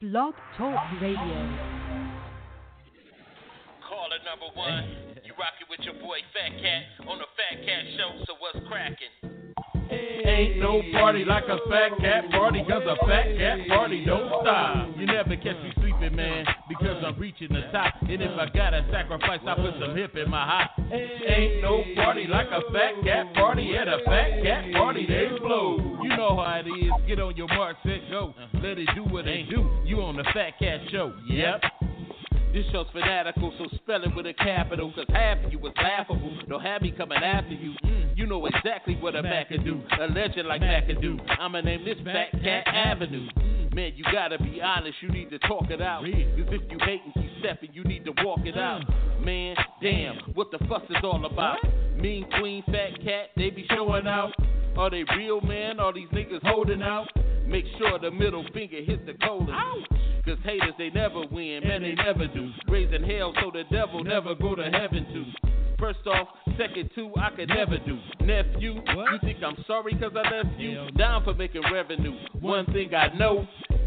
Blog Talk Radio. Caller number one, you rockin' with your boy Fat Cat on the Fat Cat Show. So what's crackin'? Ain't no party like a fat cat party, cause a fat cat party don't stop. You never catch me man, because I'm reaching the top. And if I gotta sacrifice, I put some hip in my hop. Ain't no party like a fat cat party at a fat cat party, they blow. You know how it is. Get on your mark, set, go. Let it do what it do. You on the Fat Cat Show. Yep. This show's fanatical, so spell it with a capital. Cause half of you was laughable. Don't have me coming after you. You know exactly what a Mac can do. A legend like Mac can do. I'ma name this Fat Cat Avenue. Man, you gotta be honest, you need to talk it out. Cause if you hate and keep stepping, you need to walk it out. Man, damn, what the fuss is all about? Mean Queen, Fat Cat, they be showing out. Are they real, man? Are these niggas holding out? Make sure the middle finger hits the colon. Cause haters, they never win, man, they never do. Raising hell so the devil never go to heaven too. First off, second two, I could never do. Nephew, you think I'm sorry cause I left you? Down for making revenue. One thing I know,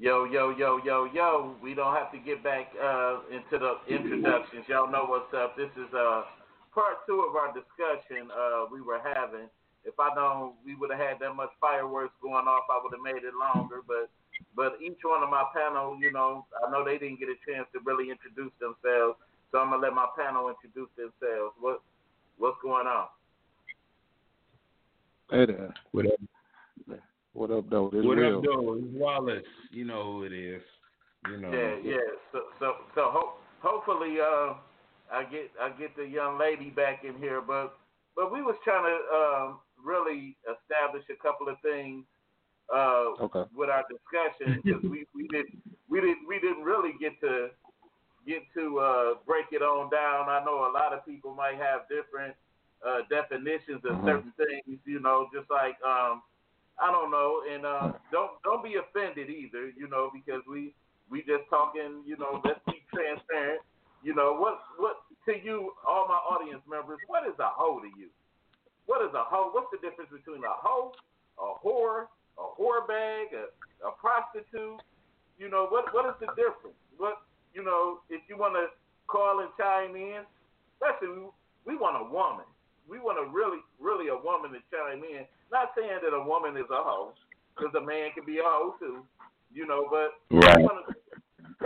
Yo, yo, yo, yo, yo. We don't have to get back uh, into the introductions. Y'all know what's up. This is uh, part two of our discussion uh, we were having. If I know we would have had that much fireworks going off, I would have made it longer. But but each one of my panel, you know, I know they didn't get a chance to really introduce themselves. So I'm gonna let my panel introduce themselves. What what's going on? Hey there. What up? What up, though? This What real. up, though? It's Wallace. You know who it is. You know. Yeah, yeah. So so so ho- hopefully uh I get I get the young lady back in here, but but we was trying to um, really establish a couple of things uh, Okay. with our discussion because we, we didn't we didn't we didn't really get to get to uh, break it on down. I know a lot of people might have different uh, definitions of Mhm. certain things. You know, just like um, I don't know, and uh, don't don't be offended either. You know, because we we just talking. You know, let's be transparent. You know, what what to you, all my audience members, what is a hoe to you? What is a hoe? What's the difference between a hoe, a whore, a whore bag, a, a prostitute? You know, what what is the difference? What you know, if you want to call and chime in, especially we want a woman. We want a really, really a woman to chime in. Not saying that a woman is a hoe, because a man can be a hoe too. You know, but Right. we want,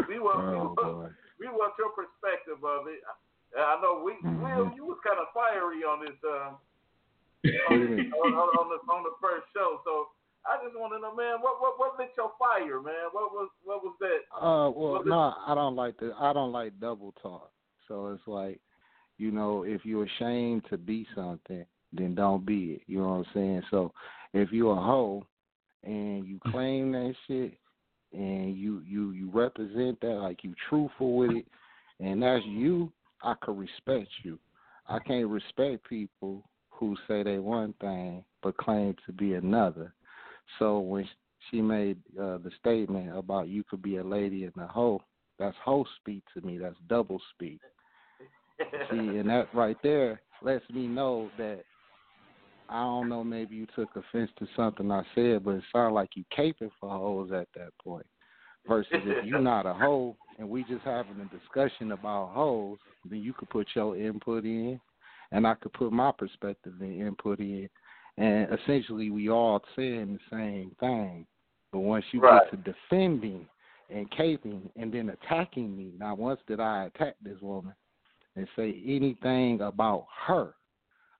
we want, we Oh, want we want your perspective of it. I I know we Mhm. Will, you was kind of fiery on this um What do you mean? on, on, on the on the first show. So I just want to know, man, what what what lit your fire, man? What was what was that? Uh, well, Well, no, I don't like the. I don't like double talk. So it's like, you know, if you're ashamed to be something, then don't be it. You know what I'm saying? So if you're a hoe and you claim that shit and you you you represent that like you truthful with it, and that's you, I could respect you. I can't respect people who say they one thing but claim to be another. So when she made uh, the statement about you could be a lady and a hoe, that's hoe speak to me. That's double speak. See, and that right there lets me know that I don't know. Maybe you took offense to something I said, but it sounded like you caping for hoes at that point. Versus if you're not a hoe and we just having a discussion about hoes, then you could put your input in, and I could put my perspective and input in, and essentially we all saying the same thing. But once you Right. get to defending and caping and then attacking me, not once did I attack this woman and say anything about her.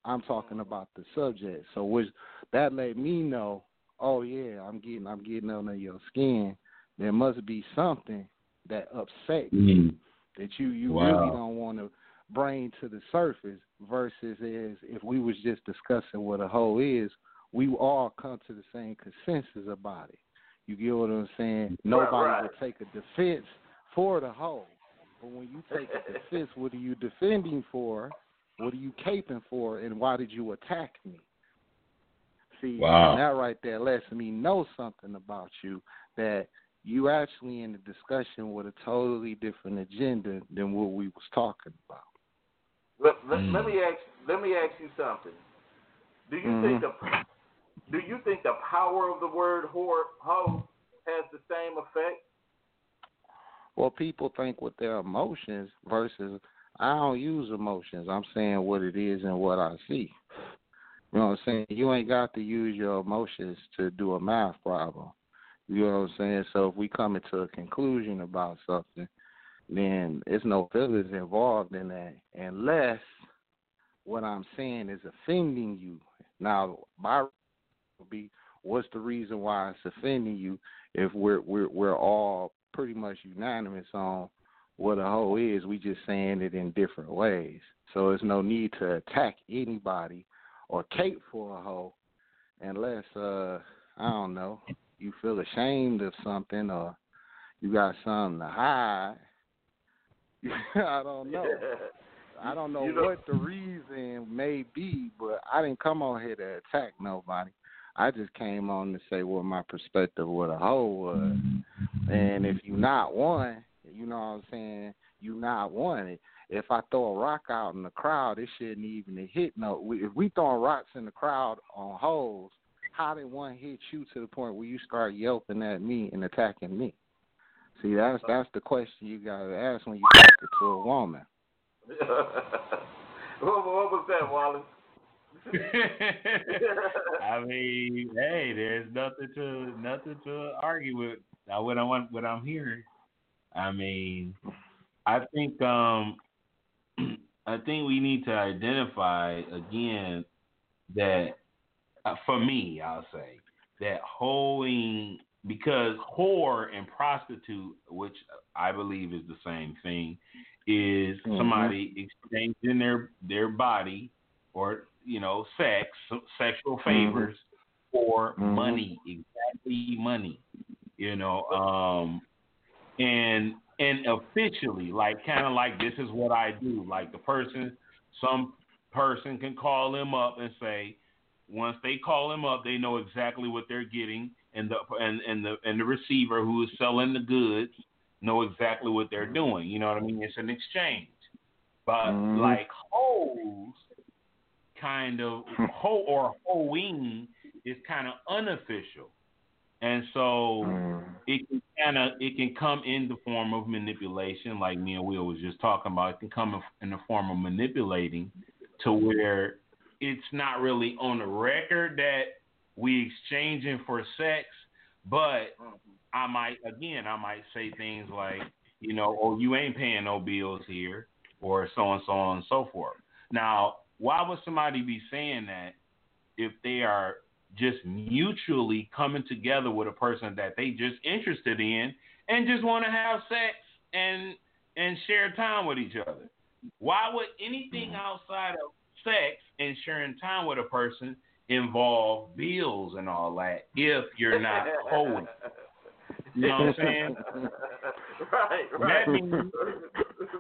I'm talking about the subject. So which that let me know, oh yeah, I'm getting I'm getting under your skin. There must be something that upset you Mm. that you you Wow. really don't want to bring to the surface versus is if we was just discussing what a hoe is, we all come to the same consensus about it. You get what I'm saying? Nobody right. would take a defense for the hoe. But when you take a defense, what are you defending for? What are you caping for? And why did you attack me? See, Wow. that right there lets me know something about you that you actually in the discussion with a totally different agenda than what we was talking about. Let, let, Mm. let me ask. Let me ask you something. Do you Mhm. think the Do you think the power of the word whore hoe has the same effect? Well, people think with their emotions versus I don't use emotions. I'm saying what it is and what I see. You know what I'm saying? You ain't got to use your emotions to do a math problem. You know what I'm saying? So if we come into a conclusion about something, then it's no feelings involved in that unless what I'm saying is offending you. Now, my would be what's the reason why it's offending you if we're we're we're all pretty much unanimous on what a hoe is. We just saying it in different ways. So there's no need to attack anybody or cape for a hoe unless uh I don't know, you feel ashamed of something or you got something to hide. I don't know. I don't know You know- what the reason may be, but I didn't come on here to attack nobody. I just came on to say what my perspective what a hoe was. Mm-hmm. And if you not one, you know what I'm saying, you not one. If I throw a rock out in the crowd, it shouldn't even hit no. If we throwing rocks in the crowd on hoes, how did one hit you to the point where you start yelping at me and attacking me? See, that's that's the question you gotta ask when you talk to a woman. what, what was that, Wallace? I mean, hey, there's nothing to nothing to argue with. Now, what I want, what I'm hearing, I mean, I think um, I think we need to identify again that uh, for me, I'll say that hoeing because whore and prostitute, which I believe is the same thing, is Mhm. somebody exchanging their their body or you know sex, sexual favors for Mhm. money, exactly money. You know, um, and and officially, like kind of like this is what I do. Like the person, some person can call them up and say, once they call them up, they know exactly what they're getting, and the and and the and the receiver who is selling the goods know exactly what they're doing. You know what I mean? It's an exchange. But Mhm. like hoes, kind of ho or hoeing is kind of unofficial, and so Mm. it can kind of it can come in the form of manipulation, like me and Will was just talking about. It can come in- in the form of manipulating to where it's not really on the record that we exchanging for sex, but I might again I might say things like, you know, oh you ain't paying no bills here, or so and so on and so forth. Now, why would somebody be saying that if they are just mutually coming together with a person that they just interested in and just want to have sex and and share time with each other? Why would anything mm-hmm. outside of sex and sharing time with a person involve bills and all that if you're not hoeing? You know what I'm saying? right, right. That means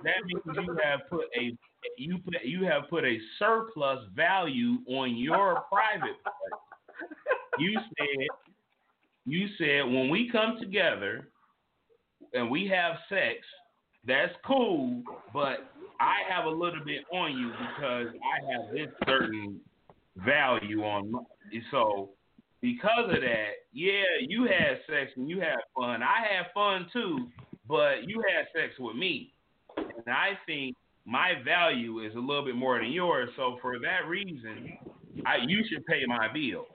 that means you have put a you put you have put a surplus value on your private part. You said you said when we come together and we have sex, that's cool, but I have a little bit on you because I have this certain value on so because of that, yeah, you had sex and you had fun. I had fun too, but you had sex with me. And I think my value is a little bit more than yours. So for that reason, I you should pay my bills.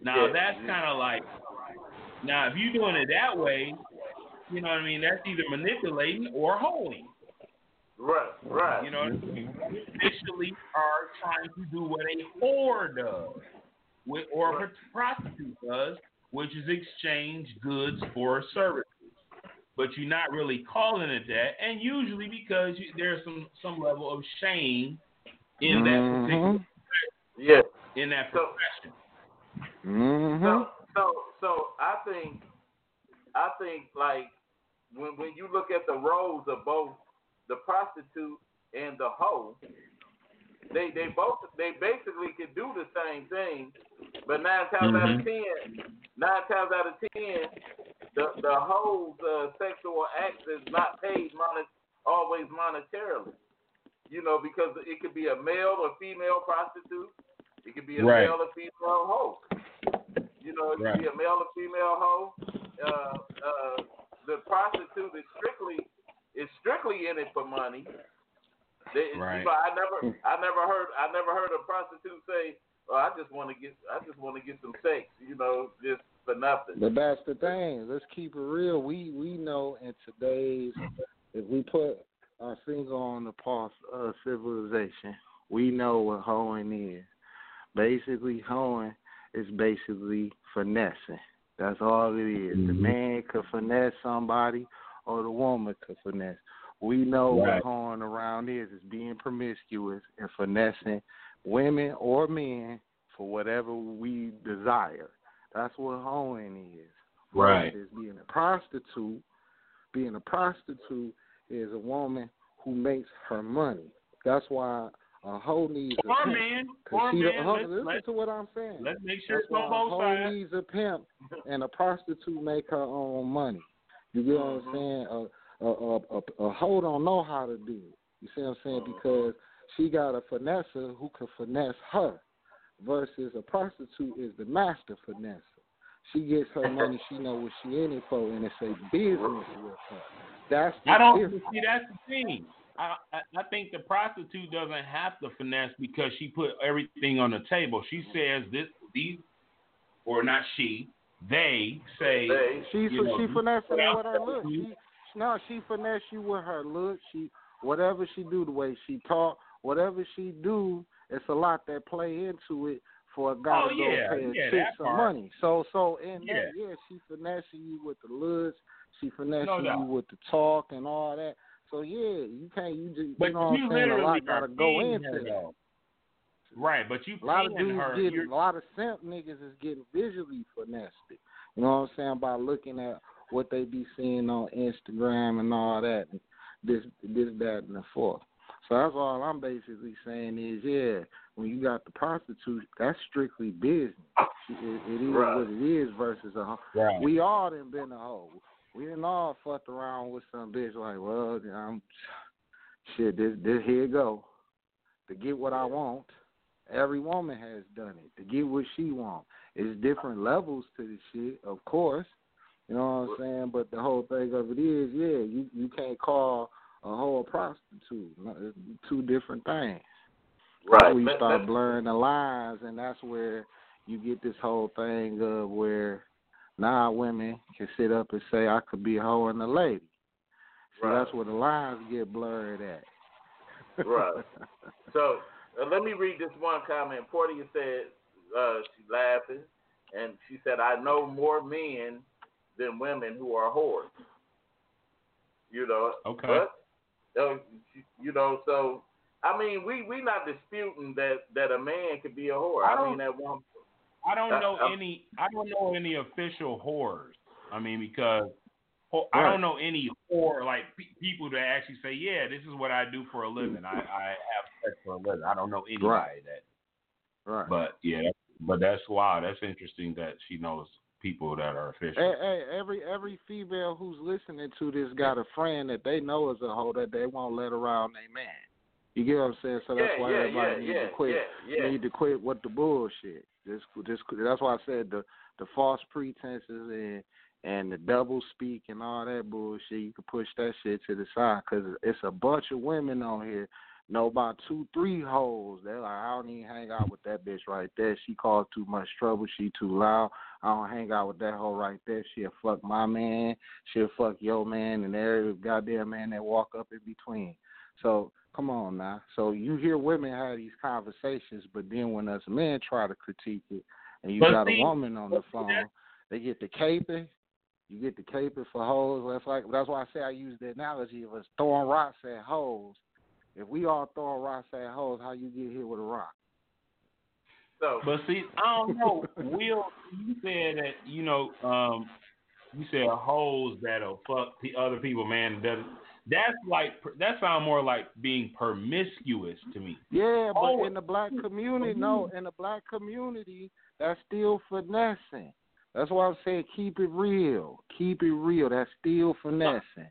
Now Yeah. that's kind of like now if you're doing it that way, you know what I mean. That's either manipulating or holding. Right, right. You know what I mean? Officially are trying to do what a whore does, with, or a prostitute does, which is exchange goods for services. but you're not really calling it that, and usually because you, there's some some level of shame in that particular. Yeah. in that So- profession. Mhm. So so so I think I think like when when you look at the roles of both the prostitute and the hoe, they they both they basically could do the same thing, but nine times out of Mhm. ten, nine times out of ten, the the whole uh, sexual act is not paid monet always monetarily. You know, because it could be a male or female prostitute, it could be a Right. male or female hoe. You know, it could be a male or female hoe. Uh, uh, the prostitute is strictly is strictly in it for money. They, Right. you know, I never I never heard I never heard a prostitute say, "Oh, I just want to get I just want to get some sex," you know, just for nothing. But that's the thing. Let's keep it real. We we know in today's if we put our finger on the pulse of civilization, we know what hoeing is. Basically, hoeing is basically finessing. That's all it is. The Mhm. man could finesse somebody, or the woman could finesse. We know Right. what hoeing around is. Is being promiscuous and finessing women or men for whatever we desire. That's what hoeing is. Right. Versus being a prostitute. Being a prostitute is a woman who makes her money. That's why a hoe needs a pimp. man, 'Cause or see, the- man, hold- let's, listen let's, to what I'm saying. let's make sure That's it's why on a both hoe needs a pimp and a prostitute make her own money. You get what Mm-hmm. I'm saying? A a a a, a hoe don't know how to do it. You see what I'm saying? Uh-huh. Because she got a finesser who can finesse her, versus a prostitute is the master finesser. She gets her money. She know what she in it for, and it's a business with her. That's the I don't difference. see that's the thing. I, I I think the prostitute doesn't have to finesse because she put everything on the table. She says this these or not she, they say She you know, she finessing you with her look. She, no, she finesse you with her look. She whatever she do, the way she talk, whatever she do, it's a lot that play into it for a guy Oh, to yeah, go pay a yeah, chick some part. money. So so in Yeah. that, yeah, she finessing you with the looks. She finessing No you with the talk and all that. So yeah, you can't you just but you know what I'm saying. A lot gotta go into that. though. Right, but you A lot of dudes her. getting, you're- a lot of simp niggas is getting visually finessed. You know what I'm saying? By looking at what they be seeing on Instagram and all that, and this, this, that, and the fourth. So that's all I'm basically saying is, yeah, when you got the prostitute, that's strictly business. It, it is Right. what it is versus a hoe. right. We all done been a hoe. We done all fucked around with some bitch like, well, I'm shit. This, this here it go to get what I want. Every woman has done it to get what she want. It's different levels to the shit, of course. You know what I'm saying? But the whole thing of it is, yeah, you you can't call a a prostitute. It's two different things. right. You start blurring the lines, and that's where you get this whole thing of where now women can sit up and say, "I could be a hoe and a lady." See, Right. that's where the lines get blurred at. Right. So uh, let me read this one comment. Portia said uh, she's laughing, and she said, "I know more men than women who are whores." You know. Okay. But, uh, you know, so I mean, we we not disputing that that a man could be a whore. I I, don't- mean, that one. I don't know uh, any. I don't know any official whores. I mean, because I don't know any whore like pe- people that actually say, "Yeah, this is what I do for a living. I, I have sex for a living." I don't know anybody Right. that. right. But yeah, but that's wow. That's interesting that she knows people that are official. Hey, hey, every every female who's listening to this got a friend that they know is a hoe that they won't let around their man. You get what I'm saying? So that's yeah, why yeah, everybody yeah, needs yeah, to quit. yeah, yeah. Need to quit with the bullshit. Just, just that's why I said the the false pretenses and and the double speak and all that bullshit. You can push that shit to the side because it's a bunch of women on here know about two, three hoes. They're like, I don't even hang out with that bitch right there. She caused too much trouble. She too loud. I don't hang out with that hoe right there. She'll fuck my man. She'll fuck your man and every goddamn man that walk up in between. So come on now. So you hear women have these conversations, but then when us men try to critique it, and you But got see, a woman on the phone, they get the caping, You get the caping for hoes. That's like that's why I say I use the analogy of us throwing rocks at hoes. If we all throwing rocks at hoes, how you get hit with a rock? So, But see, I don't know. Will you said that you know, um, you said hoes that'll fuck the other people, man. Doesn't that's like that sound more like being promiscuous to me. Yeah, but Oh, in the black community, no, in the black community, that's still finessing. That's why I'm saying keep it real. Keep it real. That's still finessing.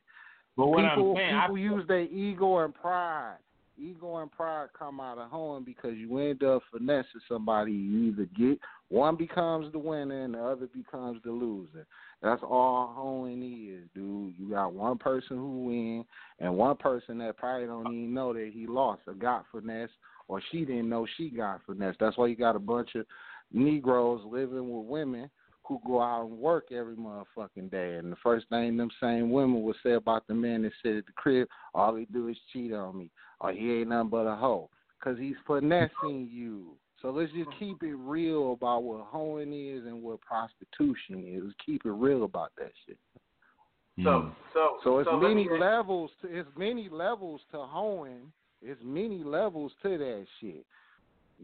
But what people I'm saying, people I, use their ego and pride. Ego and pride come out of hoeing because you end up finessing somebody. You either get one becomes the winner and the other becomes the loser. That's all hoeing is, dude. You got one person who win and one person that probably don't even know that he lost or got finesse or she didn't know she got finesse. That's why you got a bunch of Negroes living with women who go out and work every motherfucking day. And the first thing them same women would say about the man that sit at the crib, all he do is cheat on me, or he ain't nothing but a hoe, because he's finessing you. So let's just keep it real about what hoeing is and what prostitution is. Let's keep it real about that shit. so, Mm. so, So it's so many me- levels to it's many levels to hoeing. It's many levels to that shit.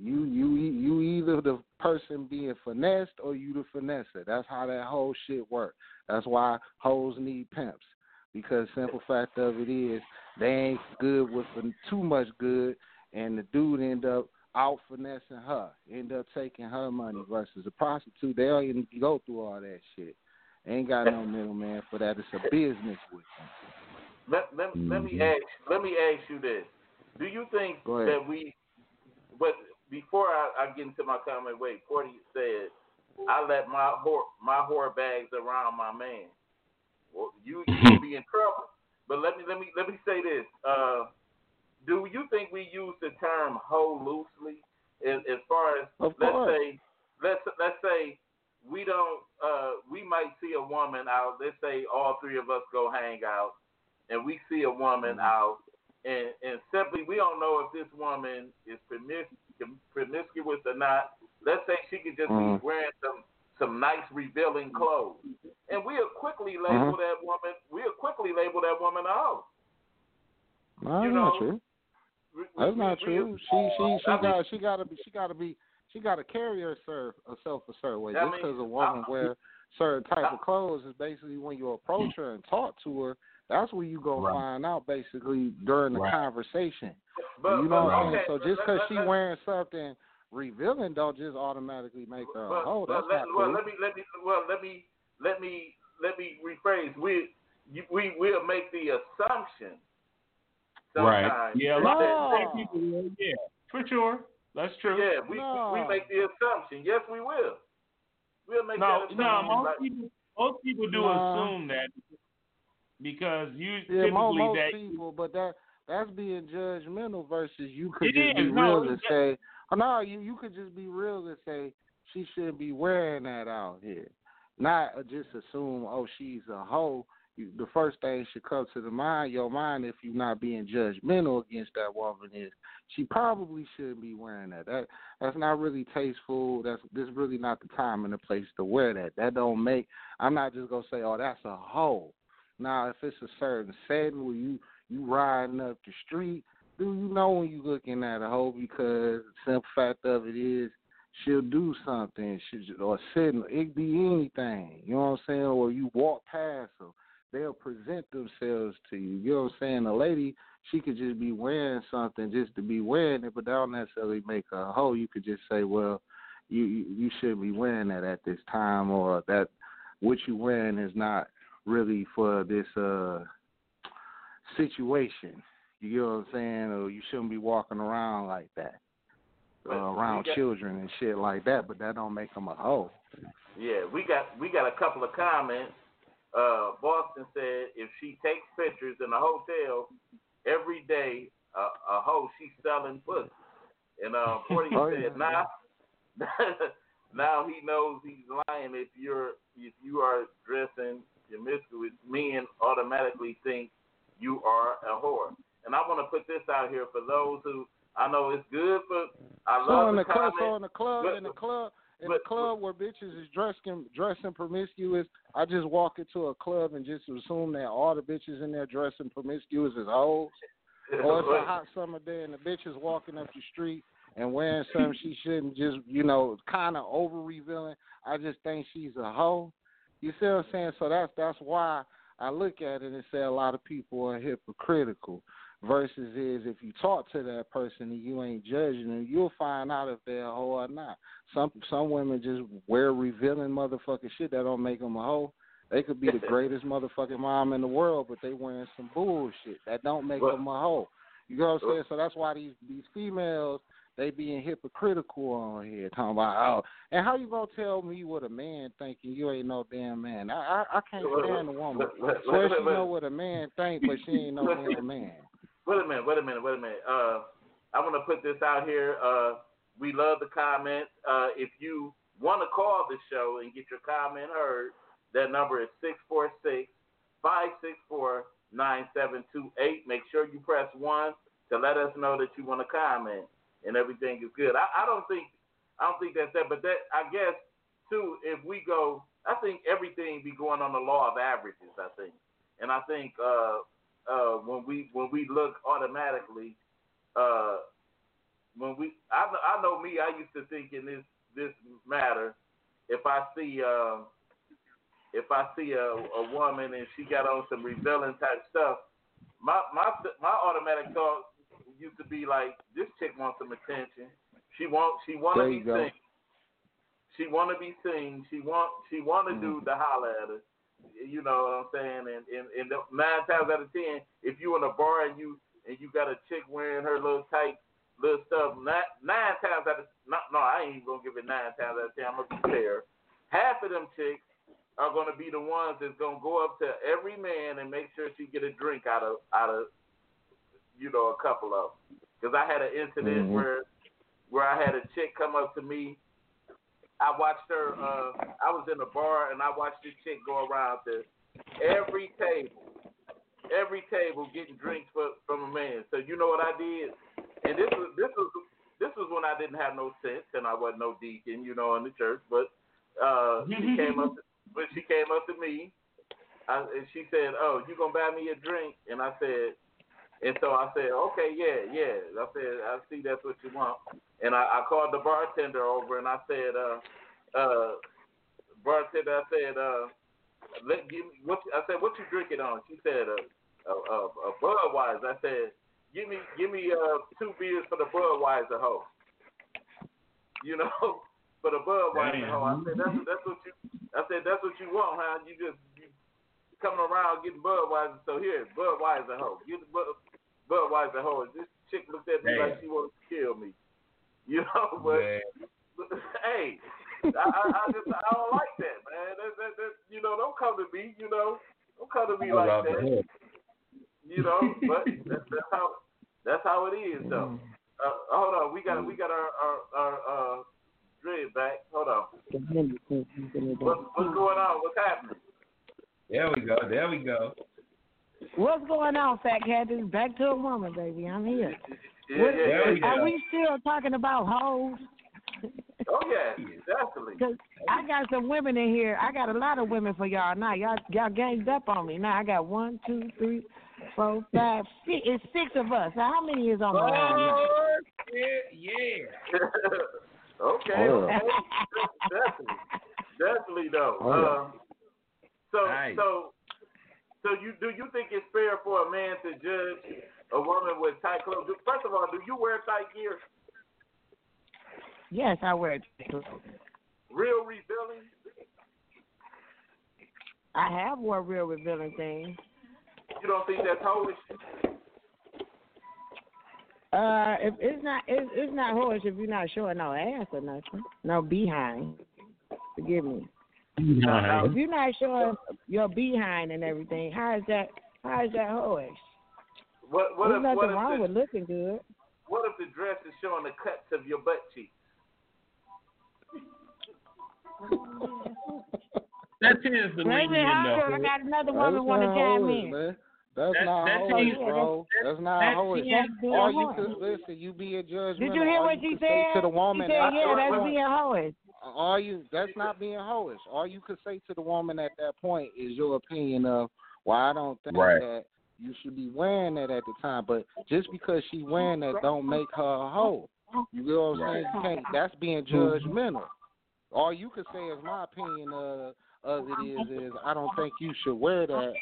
You you you either the person being finessed or you the finesser. That's how that whole shit works. That's why hoes need pimps. Because simple fact of it is they ain't good with too much good and the dude end up out finessing her, end up taking her money versus a prostitute, they don't even go through all that shit. Ain't got no middleman for that. It's a business with them. let, let, let me Mhm. ask let me ask you this: Do you think that we, but before I, I get into my comment, wait, Forty said, I let my whore my whore bags around my man. Well, you you be in trouble. But let me let me let me say this: uh, Do you think we use the term hoe loosely as, as far as let's say let's let's say we don't uh we might see a woman out let's say all three of us go hang out and we see a woman Mm-hmm. out and and simply we don't know if this woman is promis- promiscuous or not let's say she could just Mhm. be wearing some some nice revealing clothes and we'll quickly label Mhm. that woman we'll quickly label that woman a hoe No, You that's not know, true. We- we- That's not we- true. She she she I mean- got she got to be she got to be she got to carry herself herself a certain way. I Just because a woman I- wear certain type of clothes is basically when you approach her and talk to her. That's where you gonna Right. find out basically during the Right. conversation. but, you know but, what I'm saying? So but just because let- she let- wearing something revealing, don't just automatically make her a But, hoe. but That's let, not well, let me let me well let me let me let me rephrase. We you, we will make the assumption. Right. Yeah, a that- lot that- of people yeah. For sure. That's true. yeah, we, No. we we make the assumption. Yes, we will. We'll make No, that no, assumption. most like- people most people do Nah. assume that because you Yeah, typically most that people, but that that's being judgmental versus you could just be no, real and say, oh, no, you you could just be real and say she shouldn't be wearing that out here, not just assume oh she's a hoe. You, the first thing should come to the mind, your mind, if you're not being judgmental against that woman, is she probably shouldn't be wearing that. That that's not really tasteful. That's this really not the time and the place to wear that. That don't make. I'm not just gonna say, oh, that's a hoe. Now, if it's a certain setting where you you riding up the street, do you know when you looking at a hoe because simple fact of it is she'll do something, she or sitting, it be anything. You know what I'm saying? Or you walk past them, they'll present themselves to you. You know what I'm saying? A lady, she could just be wearing something just to be wearing it, but that don't necessarily make her a hoe. You could just say, well, you you, you shouldn't be wearing that at this time, or that what you wearing is not really for this uh situation. You know what I'm saying? Or you shouldn't be walking around like that. Uh, around got- children and shit like that, but that don't make them a hoe. Yeah, we got we got a couple of comments. Uh, Boston said if she takes pictures in a hotel every day, uh, a hoe she's selling pussy. And uh, Forty Oh, said, yeah. nah. now he knows he's lying. If you're if you are dressing promiscuous, men automatically think you are a whore. And I want to put this out here for those who I know it's good for. I So love in the the club, so in the club, But- in the club, in But- a club where bitches is dressing dressing promiscuous, I just walk into a club and just assume that all the bitches in there dressing promiscuous is hoes. Or it's a hot summer day and the bitch is walking up the street and wearing something she shouldn't just, you know, kind of over revealing. I just think she's a hoe. You see what I'm saying? So that's that's why I look at it and say a lot of people are hypocritical. Versus is if you talk to that person and you ain't judging them, you'll find out if they're a hoe or not. Some some women just wear revealing motherfucking shit that don't make them a hoe. They could be the greatest motherfucking mom in the world, but they wearing some bullshit that don't make Well- them a hoe. You know what I'm saying? So that's why these these females they being hypocritical on here, talking about oh, and how you gonna tell me what a man thinking you ain't no damn man? I I, I can't stand a woman. Swear she know what a man think, but she ain't no damn man. Wait a minute, wait a minute, wait a minute. Uh, I want to put this out here. Uh, we love the comments. Uh, if you want to call the show and get your comment heard, that number is 646 564 9728. Make sure you press 1 to let us know that you want to comment and everything is good. I, I don't think I don't think that's that, but that I guess too, if we go I think everything be going on the law of averages, I think. And I think uh uh, when we when we look automatically, uh, when we I, I know me, I used to think in this this matter, if I see uh, if I see a, a woman and she got on some revealing type stuff, my my my automatic thought used to be like, this chick wants some attention. She want she want to be go. seen. She want to be seen. She want she want to do mm-hmm. the holler at her. You know what I'm saying? And, and and nine times out of ten, if you in a bar and you and you got a chick wearing her little tight little stuff, nine, nine times out of no, no, I ain't gonna give it nine times out of ten. I'm gonna be fair. Half of them chicks are gonna be the ones that's gonna go up to every man and make sure she get a drink out of out of you know a couple of. Because I had an incident Mhm. where where I had a chick come up to me I watched her. Uh, I was in a bar and I watched this chick go around to every table, every table getting drinks for, from a man. So you know what I did? And this was this was this was when I didn't have no sense and I wasn't no deacon, you know, in the church. But uh, she came up, but she came up to me, I, and she said, "Oh, you gonna buy me a drink?" And I said, and so I said, "Okay, yeah, yeah." I said, "I see that's what you want." And I, I called the bartender over and I said, uh, uh, bartender, I said, uh, let give me what I said, what you drinking on? She said, uh, a, a, Budweiser. I said, give me, give me uh, two beers for the Budweiser hoe. You know, for the Budweiser hoe. I said, that's that's what you. I said, that's what you want, huh? You just coming around getting Budweiser. So here, Budweiser hoe. Get the Bud, Budweiser hoe. And this chick looked at me Damn. like she wanted to kill me. You know, but Yeah. hey, I, I, I just I don't like that, man. That, that, that, you know, don't come to me. You know, don't come to me like that. You know, but that's, that's how that's how it is, though. Uh, hold on, we got we got our our, our uh, dread back. Hold on. What, what's going on? What's happening? There we go. There we go. What's going on, Fat Cat? This back to a woman, baby. I'm here. Yeah, What- There we yeah. Are we still talking about hoes? Oh yeah, definitely. Cause I got some women in here. I got a lot of women for y'all now. Y'all y'all ganged up on me. Now I got one, two, three, four, five, six. It's six of us. Now how many is on the line now? Oh, yeah, yeah. okay, Oh. definitely, definitely though. Oh. Uh, so Nice. so so you do you think it's fair for a man to judge a woman with tight clothes? Do- First of all, do you wear tight gear? Yes, I wear it. Real revealing? I have wore real revealing things. You don't think that's hoish? Uh, if it's not, it's, it's not horse if you're not showing no ass or nothing, no behind. Forgive me. If oh, you're not showing your behind and everything, how is that? How is that horse? What what There's if nothing what if, wrong the, with looking good. what if the dress is showing the cuts of your butt cheeks? That tends to lead Baby, me I, enough. I got another That's woman want to not chime hoes, in. man. That's That- not that hoish, team- bro. That's not that hoish. team- being Or you hoish. could listen. You be a judgment. Did you hear All what you she could say said? to the woman? She said, at "Yeah, that that's point- being hoish." All you that's not being hoish. All you could say to the woman at that point is your opinion of why I don't think Right. that you should be wearing that at the time. But just because she wearing that don't make her a hoe. You know what I'm saying? You can't that's being judgmental. All you could say is my opinion of of it is is I don't think you should wear that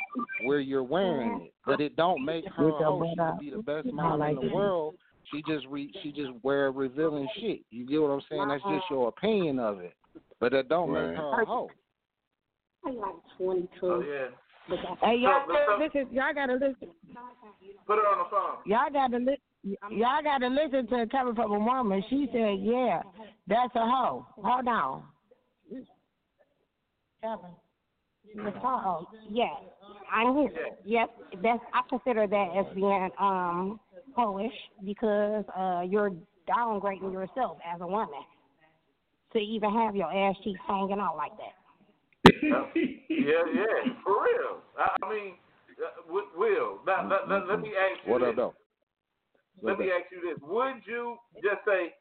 where you're wearing it. But it don't make her With a your hoe. She could be the best I mom like in the that. world. She just re she just wear revealing shit. You get what I'm saying? That's just your opinion of it. But that don't Right. make her a hoe. I like 22. Oh yeah. But Hey, y'all, So- so- listen, y'all gotta listen. Put it on the phone. Y'all gotta li- Y'all gotta listen to it coming from a woman. She said, "Yeah, that's a hoe." Hold on. Kevin. Oh, yes. I'm here. Yes, that's I consider that as being um hoish because uh you're downgrading yourself as a woman to even have your ass cheeks hanging out like that. Yeah, yeah, for real. I, I mean, uh, Will, now, let, let, let me ask you What this. up though? Let me ask you this: Would you just say,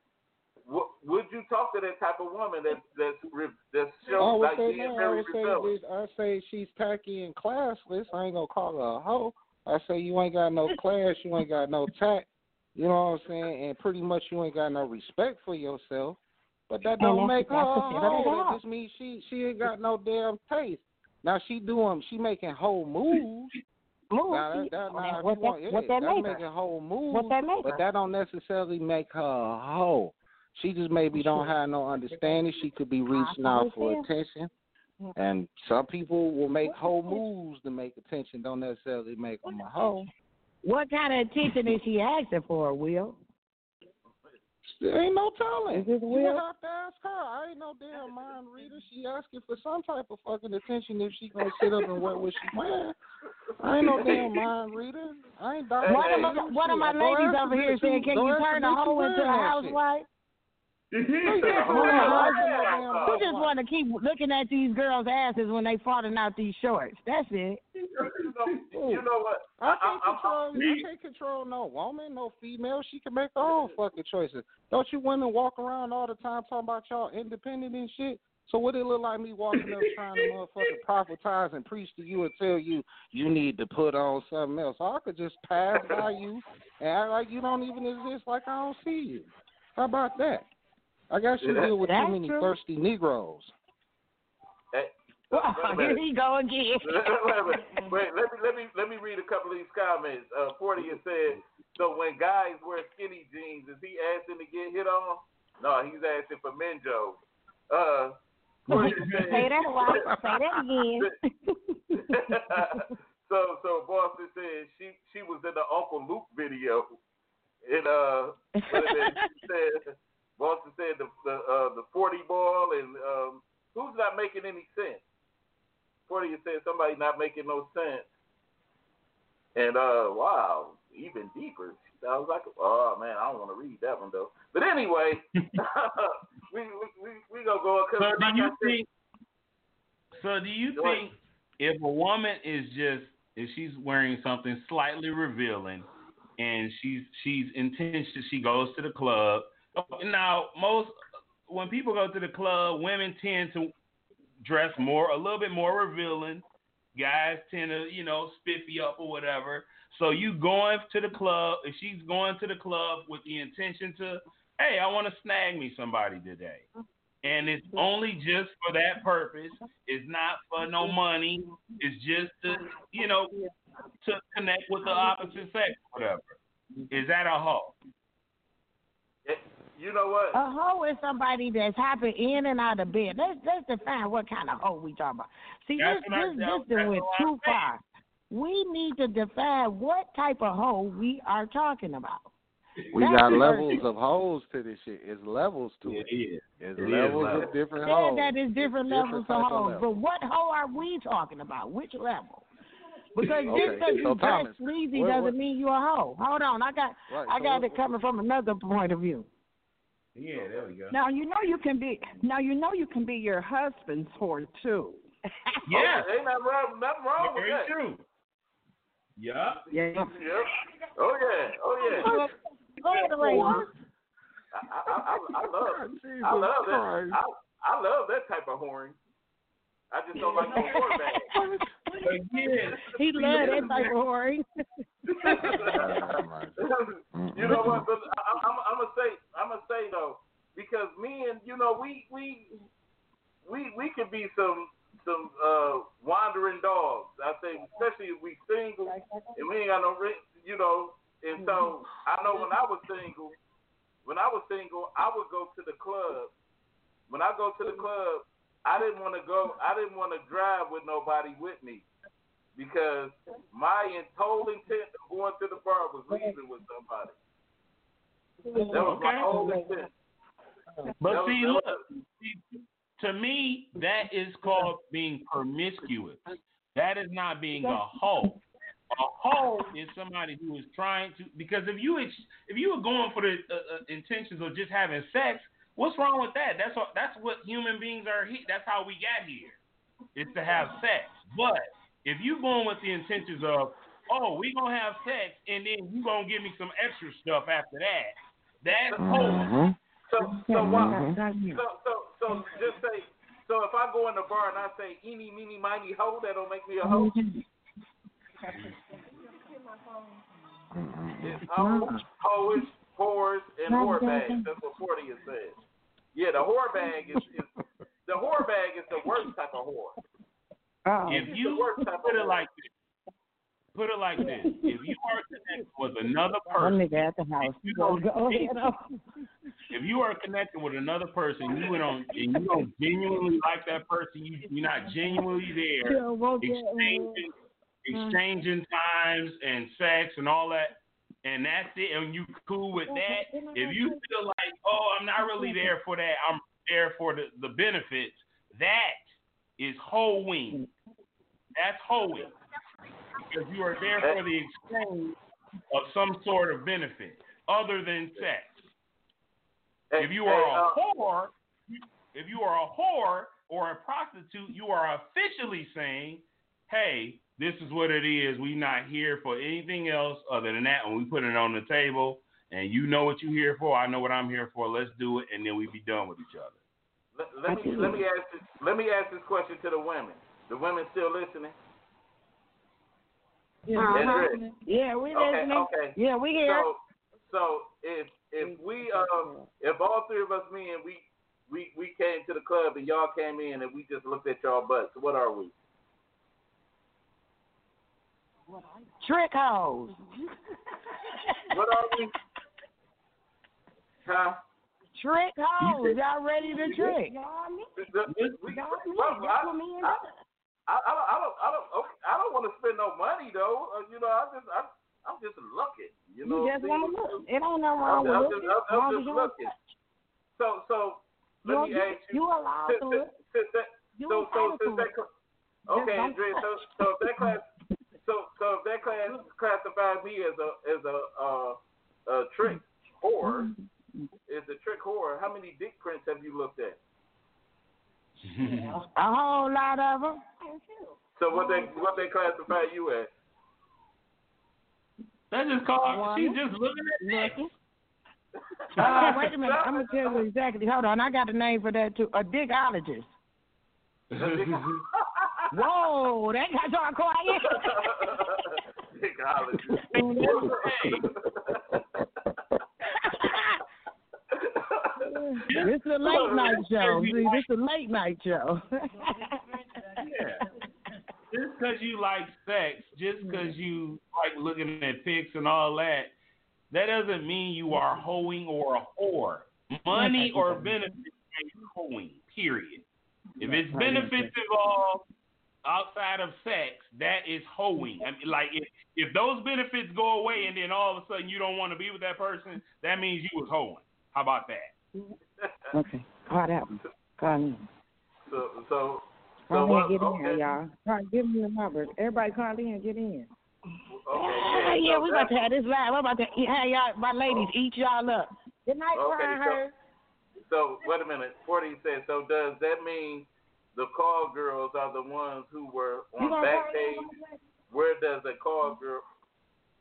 w- would you talk to that type of woman that that's that's I shows would like being no, I very would rebellious? I say she's tacky and classless. I ain't gonna call her a hoe. I say you ain't got no class, you ain't got no tact. You know what I'm saying? And pretty much you ain't got no respect for yourself. But that don't make her that's a hoe. hoe. That just means she she ain't got no damn taste. Now she doing she making whole moves. Move. Now that, that, now, what that, yeah, what that that's make her? making whole moves. What that make But that don't necessarily make her a hoe. She just maybe don't have no understanding. She could be reaching out for attention. And some people will make whole moves to make attention, don't necessarily make them a hoe. What kind of attention is she asking for, Will? There ain't no telling. Is this You Will? would have to ask her. I ain't no damn mind reader. She asking for some type of fucking attention if she gonna sit up and wear what she wearing. I ain't no damn mind reader. I ain't Dr. One of my one of my ladies over here bitch said, who- "Can go you ask the turn a bitch who hoe into a wearing that shit. housewife?" Mm-hmm. Yeah, Yeah, go yeah, ask yeah. the damn You housewife. just want to keep looking at these girls' asses when they falling out these shorts. That's it. You know, you know what? I can't I- I- control. I can't control no woman, no female. She can make her own fucking choices. Don't you women walk around all the time talking about y'all independent and shit? So what it look like me walking up trying to motherfucking prophetize and preach to you and tell you you need to put on something else? Or I could just pass by you and act like you don't even exist, like I don't see you. How about that? I guess you deal with too many true. thirsty Negroes. Hey, Well, here minute. he go again. Wait, wait, let me let me let me read a couple of these comments. Uh, Forty has said, so when guys wear skinny jeans, is he asking to get hit on? No, he's asking for Menjo. Uh, Forty said, Say that right. Say that again. so so Boston said she she was in the Uncle Luke video, and uh, what is it? she said Boston said the the uh, the forty ball and um, who's not making any sense. Forty said somebody not making no sense, and uh, wow, even deeper. I was like, oh man, I don't want to read that one though. But anyway, we we we we gonna go So do you think? So do you Go think if a woman is just if she's wearing something slightly revealing and she's she's intense, she goes to the club. Now most when people go to the club, women tend to dress more a little bit more revealing. Guys tend to you know spiffy up or whatever. So you going to the club? If she's going to the club with the intention to, hey, I want to snag me somebody today and it's only just for that purpose. It's not for no money. It's just to, you know, to connect with the opposite sex, whatever. Is that a hoe? You know what? A hoe is somebody that's hopping in and out of bed. Let's let's define what kind of hoe we talking about. See, That's this what I- this this done that's went what I'm too far. We need to define what type of hoe we are talking about. We That's got levels of hoes to this shit. It's levels to Yeah, it. yeah. It's It is levels levels. of different Said hoes. that is different Different levels type of of hoes. level. But what hoe are we talking about? Which level? Because just Okay, because you dress Thomas, sleazy doesn't what- mean you're a hoe. Hold on, I got Right, I so got what- it coming from another point of view. Yeah, there we go. Now you know you can be. Now you know you can be your husband's whore too. Yeah, Oh, ain't nothing wrong, nothing wrong with very that. true. Yeah. Yeah. Yep. Oh yeah. Oh yeah. Go ahead, Ray. I, I, I, I love I love that. I, I love that type of horn. I just don't like no whore bag. Again, He loved that type of whoring. you know what? But I, I'm, I'm gonna say, I'm gonna say though, because me and you know we we we we could be some some uh wandering dogs. I say, especially if we single and we ain't got no, you know. And so I know when I was single, when I was single, I would go to the club. When I go to the club, I didn't want to go. I didn't want to drive with nobody with me because my whole intent of going to the bar was leaving with somebody. That was my Okay. whole. But That see, that look, see, to me, that is called being promiscuous. That is not being a hoe. A hoe is somebody who is trying to because if you if you were going for the uh, uh, intentions of just having sex, what's wrong with that? That's what that's what human beings are. He, that's how we got here. Is to have sex. But if you're going with the intentions of oh we gonna have sex and then you gonna give me some extra stuff after that, that's hoe. So so why? So so so just say so if I go in the bar and I say eeny meeny miny hoe, that don't make me a hoe. It's hoe, hoish, whores, and whore bags. That's what Forty has said. Yeah, the whore bag is, is the whore bag is the worst type of whore. Oh. If you worst type of put it like this, put it like this: if you are connected with another person, nigga at the house. you Go don't go if you are connected with another person, you don't and you don't genuinely like that person, you you're not genuinely there, get- uh-huh. exchanging exchanging times and sex and all that, and that's it, and you cool with uh-huh. that. If you feel like, oh, I'm not really there for that, I'm there for the the benefits. That is hoeing. That's hoeing because you are there for the exchange of some sort of benefit other than sex. If you are a uh, whore, if you are a whore or a prostitute, you are officially saying, "Hey, this is what it is. We're not here for anything else other than that, and we put it on the table. And you know what you're here for. I know what I'm here for. Let's do it, and then we be done with each other." let, let me let me ask this let me ask this question to the women. The women still listening? Uh-huh. Yeah, we Okay, okay. Yeah, we here. So, so if if we um if all three of us men we we we came to the club and y'all came in and we just looked at y'all butts, what are we? Trick hoes. What are we? Huh? Trick hoes. Y'all ready to trick? Y'all me. The- the- we- Y'all me. well, That's I- what me I- I, I don't, I don't, I don't, okay, I don't want to spend no money though. Uh, you know, I just, I, I'm just looking. You know, You just want to look. It ain't I'm, wrong with I'm looking. just, I'm, I'm just looking. So, so let You, me you, ask you. you allowed to look. since that, You so, so, since that, okay, Andrea, so, so if that class, so, so if that class classifies me as a, as a, uh, a trick whore, is a trick whore. How many dick prints have you looked at? A whole lot of them. So what they, what they classify you as? That's just called. She's just looking at me. Uh, wait a minute. I'm gonna tell you exactly. Hold on. I got a name for that too. A digologist. Whoa, that got y'all quiet. this is a late night show. See, this is a late night show. Yeah. Just because you like sex, just because you like looking at pics and all that, that doesn't mean you are mm-hmm. hoeing or a whore. Money or benefits ain't hoeing, period. If it's benefits involved outside of sex, that is hoeing. I mean, like if if those benefits go away and then all of a sudden you don't want to be with that person, that means you was hoeing. How about that? Okay, call out, one. Call in. So, so, so Call in, what? get in Okay. here, y'all. Call, give me the number. Everybody call in, get in. Okay, yeah, so we that- about to have this live. We're about to have y'all, my ladies, eat y'all up. Good night, Okay, Brian so- Hurst. So wait a minute. Forty said. So does that mean the call girls are the ones who were You on gonna call Backpage? where does a call girl?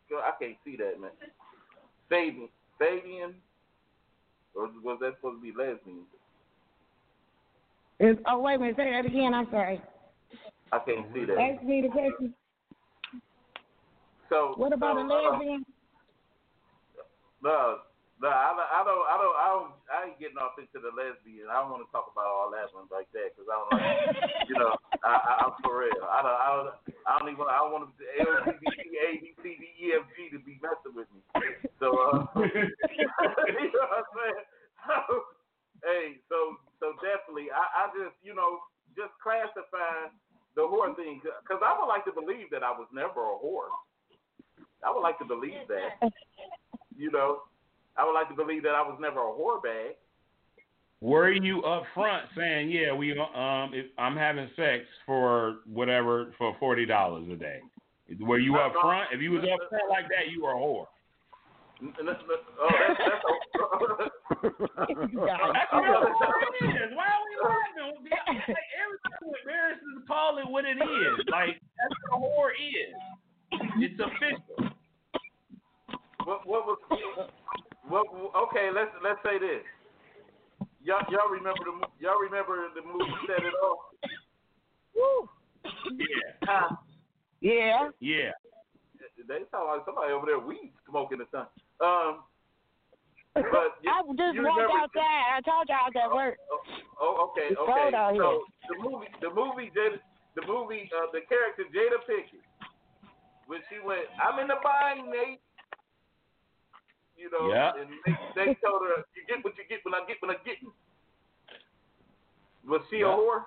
girl I can't see that man. Fabian, Fabian, or was that supposed to be lesbian? Is, oh wait a minute, say that again. I'm sorry. I can't see that. Ask me the question. So What about so, a uh, lesbian? No, no, I, I don't, I don't, I don't, I ain't getting off into the lesbian. I don't want to talk about all that one like that because I don't like, you know, I, I, I'm for real. I don't, I don't, I don't even, I don't want to LGBT, A, B, C, D, E, F, G to be messing with me. So, uh, you know what I'm saying? Hey, so, so definitely, I, I just, you know, just classify the whore thing because I would like to believe that I was never a whore. I would like to believe that. You know, I would like to believe that I was never a whore bag. Were you up front saying, "Yeah, we um, if I'm having sex for whatever for forty dollars a day"? Were you up front? If you was up front like that, you were a whore. Oh, that's, that's a, That's what it is. Why are we laughing? Like, everybody embarrassed to call what it is. Like that's what a whore is. It's official. what, what was what? Okay, let's let's say this. Y'all, y'all remember the mo- y'all remember the movie Set It Off? Woo. Yeah, Huh? Yeah. yeah. They sound like somebody over there weed smoking or something. Um, but you, I just you walked outside. I told y'all that work. Oh, okay, It's okay. cold out So the movie, the movie, Jada, the movie, uh, the character Jada Pinkett, when she went, "I'm in the bind, Nate." You know, Yeah. and they, they told her, "You get what you get when I get when I get." you." Was she a whore?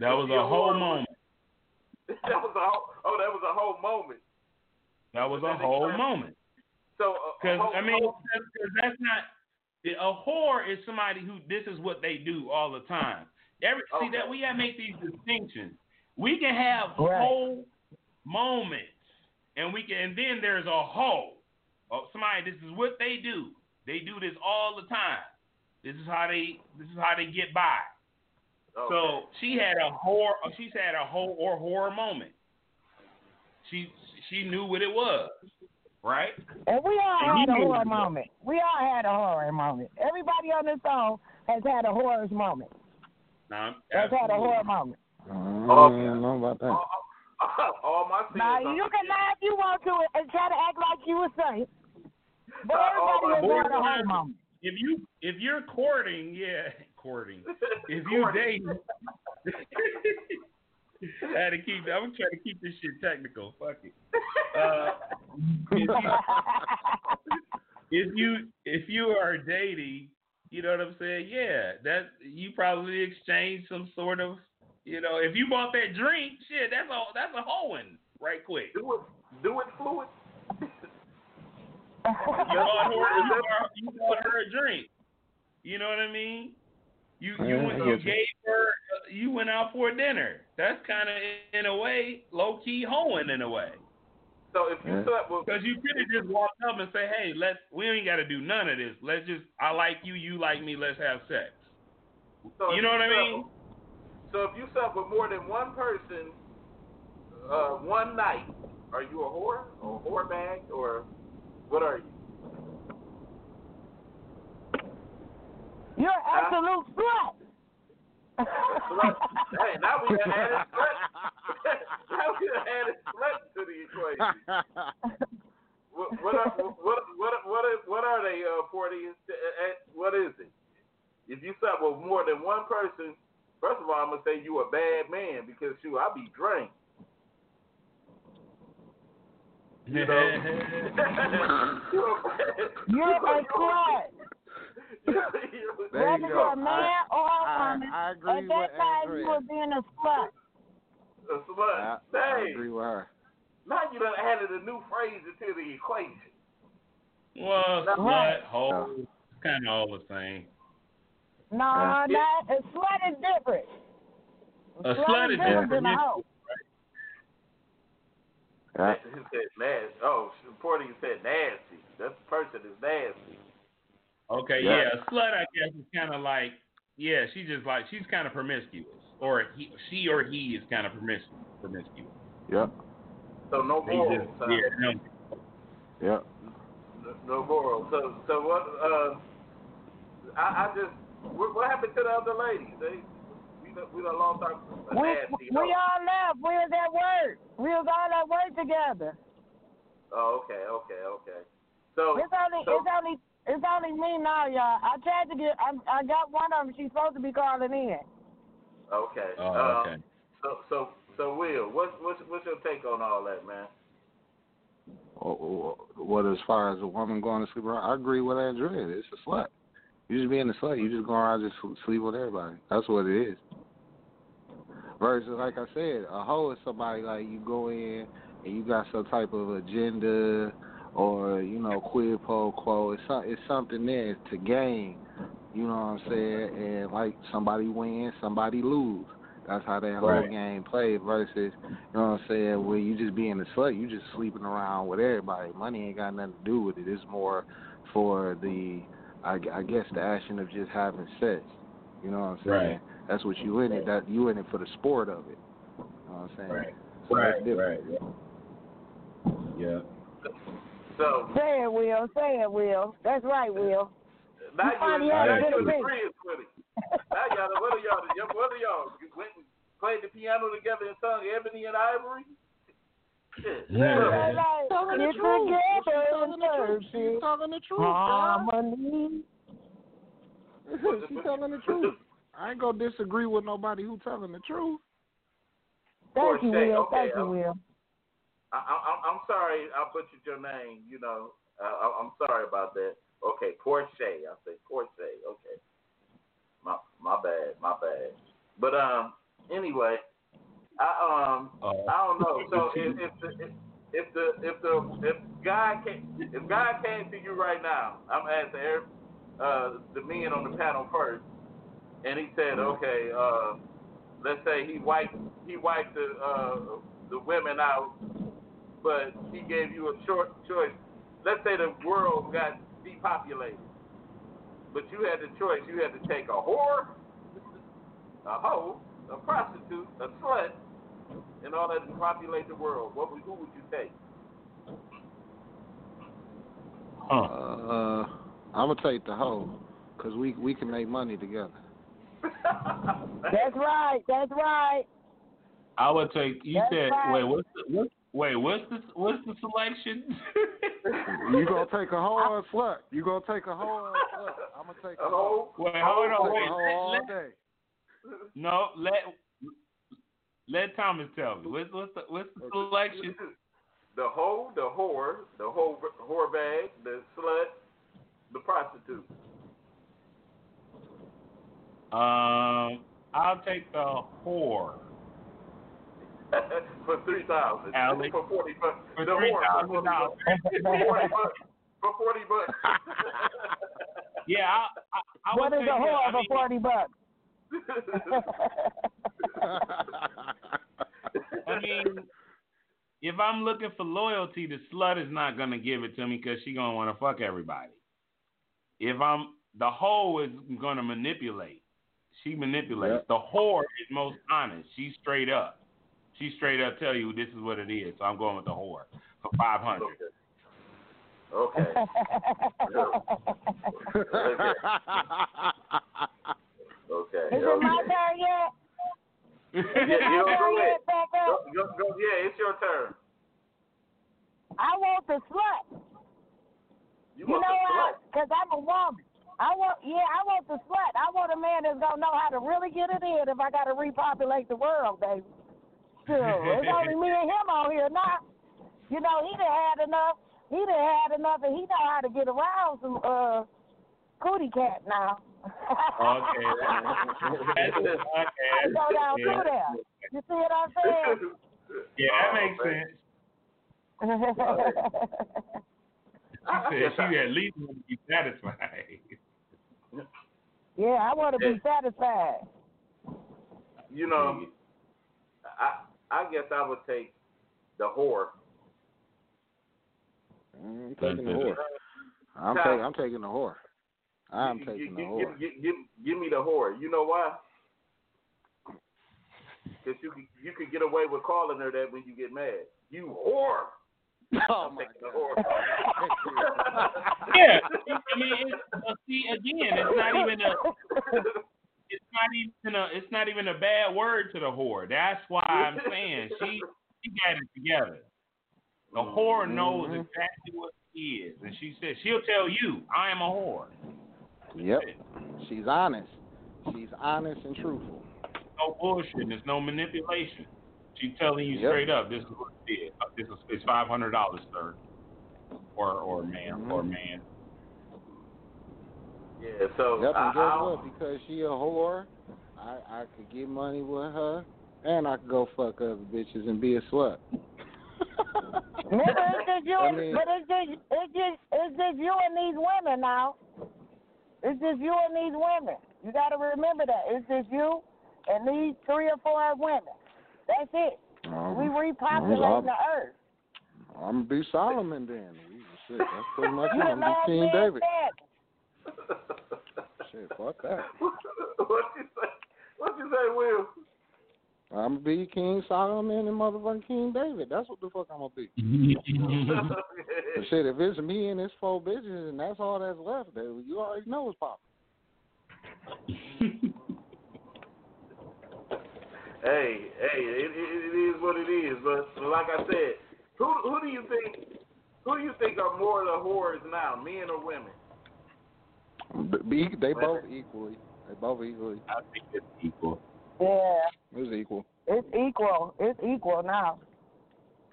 That was a whole moment. that was a whole, oh, that was a whole moment. That was a whole moment. So, uh, Because I mean, whole- cause, 'cause that's not a whore is somebody who this is what they do all the time. Every see that we gotta make these distinctions. We can have Right. whole moments, and we can, and then there's a whole. Oh, somebody, this is what they do. They do this all the time. This is how they. This is how they get by. okay. So she had a whore. She's had a whole or horror moment. She she knew what it was, right? And we all And had a horror it. moment. We all had a horror moment. Everybody on this phone has had a horror moment. Now, Has had a horror moment. I don't know about that. all, all, all my sins. Now you can laugh if you want to and try to act like you were saint. But everybody my has a horror boys- moment. if you if you're courting, yeah, courting. If you Courting. date, I had to keep. I'm trying to keep this shit technical. Fuck it. Uh, if you if you if you are dating, you know what I'm saying? Yeah, that you probably exchange some sort of, you know, if you bought that drink, shit, that's a that's a hoeing right quick. do it, do it fluid. You bought her, you bought, you bought her a drink. You know what I mean? You you went, you gave her you went out for dinner. That's kind of in a way low key hoeing in a way. So if you Yeah. slept Because you could have just walked up and say, "Hey, let's we ain't got to do none of this. Let's just I like you, you like me. Let's have sex." so You know what I mean? with- So if you slept with more than one person, uh, one night, are you a whore or a whore bag or what are you? You're an absolute slut. Slut. hey, now we done added slut. now we done added slut to the equation. What what are, what what what are, what are they? Uh, forty. What is it? If you slept with more than one person, first of all, I'm gonna say you a bad man because shoot, I'll be drank. You know. You're a slut. Whether you you're a man or a woman, I at agree that with time you were being a slut. A slut. I, I Dang. agree with her. Now you done added a new phrase into the equation. well, Right. slut, hoe, kind of all the same. No, Yeah. not a slut is different. A slut is different than a different. hoe. Yeah. He said nasty. Oh, Porty said nasty. That person is nasty. Okay, Yeah. yeah, a slut I guess is kind of like, yeah, she just like she's kind of promiscuous, or he, she or he is kind of promiscuous. Promiscuous. Yep. So no morals. just, huh? yeah, no, Yep. No, no morals. So so what? Uh, I, I just what, what happened to the other ladies? They we done- we done lost our We, nasty. we all left. We was at work. We was all at work together. Oh, okay, okay, okay. So It's only so, it's only it's only me now, y'all. I tried to get I I got one of them. She's supposed to be calling in. okay. Oh, um, okay. So so so Will, what's what's what's your take on all that, man? Or- or- What as far as a woman going to sleep around, I agree with Andrea. It's a slut. You just being a slut. You just go around just sleep with everybody. That's what it is. Versus, like I said, a hoe is somebody like you go in and you got some type of agenda or you know quid pro quo. It's some, it's something there to gain. You know what I'm saying? And like somebody wins, somebody lose. That's how that whole Right. game played. Versus, you know what I'm saying? When you just being a slut, you just sleeping around with everybody. Money ain't got nothing to do with it. It's more for the, I, I guess, the action of just having sex. You know what I'm saying? Right. That's what you in it. That you in it for the sport of it. You know what I'm saying? Right. So that's Right, different. right. Yeah. So Say it, Will. Say it, Will. That's right, Will. now You finally you had now you good in with it. Now y'all, what are y'all? y'all- What are y'all? You went and played the piano together and sung Ebony and Ivory. Shit. Yeah. That's right. Talking the truth. together She's and talking the truth. She's it. talking the truth. God. Harmony. She's telling the truth. I ain't gonna disagree with nobody who telling the truth. Thank you, Will. okay, Thank you, Will. I, I, I'm sorry I butchered your name. You know, uh, I, I'm sorry about that. Okay, Porsche. I say Porsche. Okay, my my bad, my bad. But um, anyway, I um, Oh. I don't know. So if if the if the if the if God came if God came to you right now, I'm asking every, uh the men on the panel first, and he said, okay, uh, let's say he wiped he wiped the uh the women out, but he gave you a short choice. Let's say the world got depopulated, but you had the choice. You had to take a whore, a hoe, a prostitute, a slut, in order to populate the world. What would, who would you take? Huh. Uh, I'm gonna take the hoe, cause we we can make money together. That's right. That's right. I would take. You That's said, right. wait, what's the what, wait, what's the what's the selection? You gonna take a hoe or slut? You gonna take a hoe or slut? I'm gonna take a a hoe. hoe. wait, hold Take on, a wait. hoe Let, all let- day. no, let let Thomas tell me. What's what's the what's the selection? The hoe, the whore, the whore, whore bag, the slut, the prostitute. Um, I'll take the whore. for three thousand. Alex. For forty bucks. For the three whore for thousand forty bucks. dollars. For forty bucks. For forty bucks. Yeah, I, I, I What would a whore for mean, forty bucks? I mean, if I'm looking for loyalty, the slut is not gonna give it to me because she gonna want to fuck everybody. If I'm the hoe is gonna manipulate. She manipulates. Yep. The whore is most honest. She's straight up. She straight up tell you this is what it is. So I'm going with the whore for five hundred. okay. Okay. Is it my turn yet? Is Yeah, it you my don't turn go yet, Go, go, go, yeah, it's your turn. I want the slut. You, You want know the why? Because I'm a woman. I want, yeah, I want the slut. I want a man that's gonna know how to really get it in if I gotta repopulate the world, baby. Sure, it's only me and him on here now. You know, he done had enough. He done had enough, and he know how to get around some uh cootie cat now. Okay. That's, okay. I go down yeah. through there. You see what I'm saying? Yeah, that Oh, makes man. sense. I- I She said she at least want to be satisfied. Yeah, I want to be satisfied. You know, I I guess I would take the whore. I'm taking the whore. I'm taking. I'm taking the whore. I'm Gi- taking gi- the give, whore. give, give, give me the whore. You know why? because you could you could get away with calling her that when you get mad. You whore. Oh my God. yeah, I mean, it's, uh, see again, it's not even a, it's not even a, it's not even a bad word to the whore. That's why I'm saying she she got it together. The whore knows Mhm. exactly what she is, and she says she'll tell you, "I am a whore." Yep. She's honest. She's honest and truthful. No bullshit. There's no manipulation. She's telling you Yep. straight up, "This is what it is. Uh, This is it's five hundred dollars, sir, or or ma'am, or Mhm. man." Yeah, so Yep, I, and guess I, what? Because she a whore, I I could get money with her, and I could go fuck other bitches and be a slut. Remember, it's just you, I mean- but it's just, it's just, it's just you and these women now. It's just you and these women. You got to remember that. It's just you and these three or four women. That's it. Um, We repopulating the earth. I'm gonna be Solomon then. We, shit, that's pretty much it. You I'm gonna be King man David. standing. Shit, fuck that. what you say? What you say, Will? I'm gonna be King Solomon and motherfucking King David. That's what the fuck I'm gonna be. But shit, if it's me and it's four bitches and that's all that's left, then you already know it's popping. hey, hey, it, it, it is what it is. But like I said, who who do you think who do you think are more the whores now, men or women? Be, they both equally. They both equally. I think it's equal. Yeah, It's equal. it's equal. It's equal now.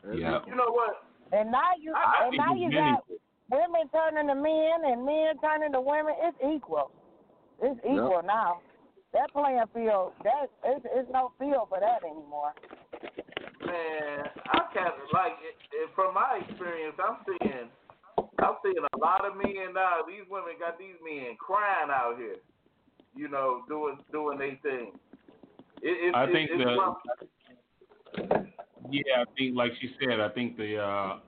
Yeah. You know what? And now you, I and think now you men got women turning to men and men turning to women. It's equal. It's equal now. That playing field, that it's, it's no field for that anymore. Man, I can't like it, it, from my experience. I'm seeing, I'm seeing a lot of men now. These women got these men crying out here, you know, doing doing their thing. It, it, I it, think it's the- rough. Yeah, I think like she said, I think the uh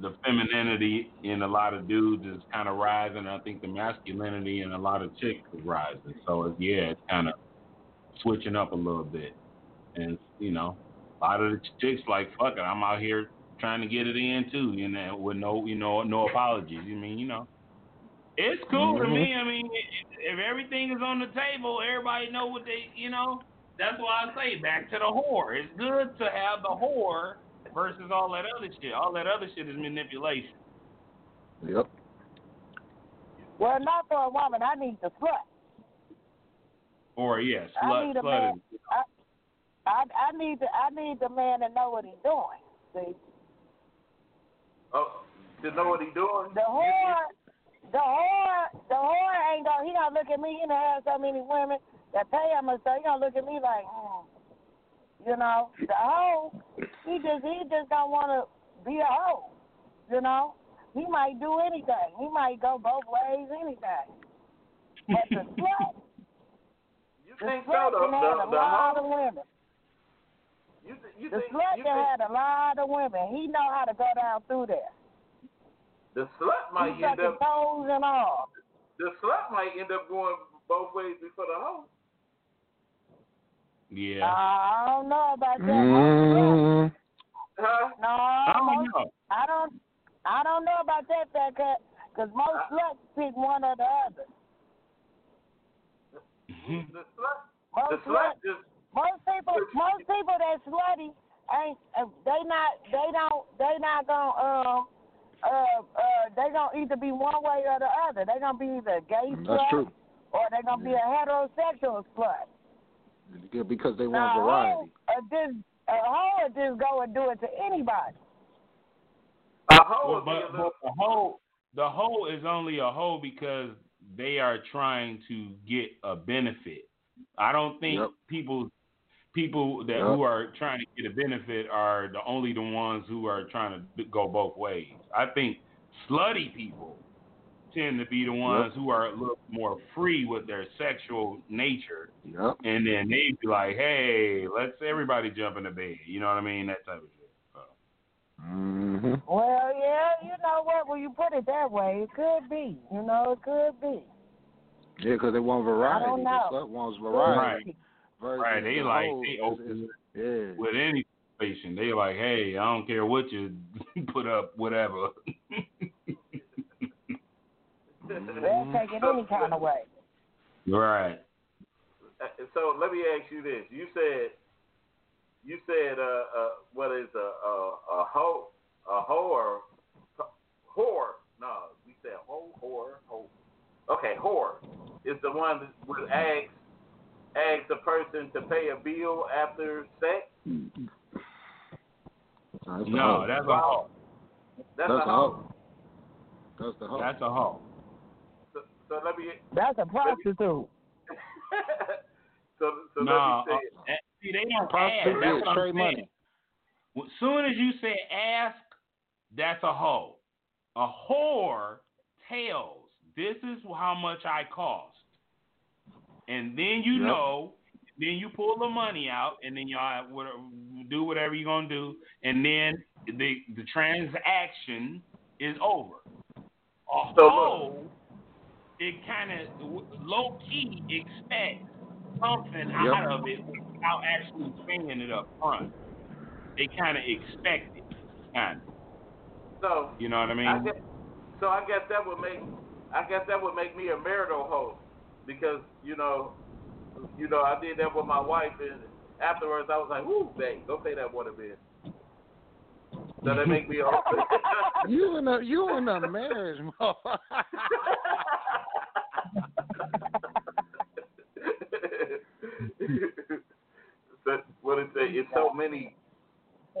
the femininity in a lot of dudes is kind of rising. I think the masculinity in a lot of chicks is rising. So it's, yeah, it's kind of switching up a little bit. And you know, a lot of the chicks like fuck it, I'm out here trying to get it in too, you know, with no you know no apologies. You mean you know. It's cool to me. Mm-hmm. I mean, if everything is on the table, everybody know what they, you know. That's why I say back to the whore. It's good to have the whore versus all that other shit. All that other shit is manipulation. Yep. Well, not for a woman. I need the slut. Or yes, I slut, need a slut man. is, I, I I need the I need the man to know what he's doing. See, Oh, to know what he's doing. the whore, the whore, the whore ain't gonna. He gonna look at me. He done had so many women that pay him and so he gonna look at me like, mm. You know, the hoe. He just he just don't want to be a hoe. You know, he might do anything. He might go both ways, anything. But the slut, You the think so? slut The, can have the, a the, lot hoe? of women. You, th- you The think slut you can think have a lot of women. He know how to go down through there. the slut might He end up toes and all. the slut might end up going both ways before the hoe. Yeah. I don't know about that. Mm, Huh? No, I don't know. I don't. I don't know about that, fat cat. Because most sluts pick one or the other. Mm-hmm. The slut, Most the sluts, slut just most people, most people that slutty ain't. Uh, they not. They don't. They not gonna. Um. Uh. Uh. They gonna either be one way or the other. They gonna be either a gay slut that's true. or they gonna be a heterosexual slut. Yeah, because they want Now, a variety. hoe, just a hoe would just go and do it to anybody. a hoe Well, would a but, little. but the whole the whole is only a whole because they are trying to get a benefit. I don't think Yep. people people that Yep. who are trying to get a benefit are the only the ones who are trying to go both ways. I think slutty people tend to be the ones who are a little more free with their sexual nature, Yep. and then they be like, "Hey, let's everybody jump in the bed." You know what I mean? That type of shit. So. hmm Well, yeah, you know what? When you put it that way, it could be. You know, it could be. Yeah, because they want variety. I don't know. The slut wants variety. Right. Right, they the like hoe they open yeah. with any situation. They like, hey, I don't care what you put up, whatever. They'll take it any kind of way. right. So let me ask you this: You said, you said, uh, uh what is a a, a hoe, a hoe or whore? No, we said hoe, whore, hoe. Okay, whore is the one that would ask ask the person to pay a bill after sex. That's No, hoe. that's a hoe. That's, That's a a hoe. hoe. That's the hoe. That's a hoe. So, so let me. That's a prostitute. so so No, let me say. uh, see, they don't ask. Prostitute That's get what I'm straight money. As soon as you say ask, that's a hoe. A whore tells, this is how much I cost. And then you Yep. know, then you pull the money out, and then y'all do whatever you're going to do, and then the, the transaction is over. A So look. hoe, it kind of low key expects something Yep. out of it without actually saying it up front. They kind of expect it, kind of. So You know what I mean? I guess, so I guess that would make I guess that would make me a marital hoe because you know you know I did that with my wife and afterwards I was like, "Woo, babe, go pay that water bill." So that make me a You in a you in a marriage mode. so, what it say? It's so many,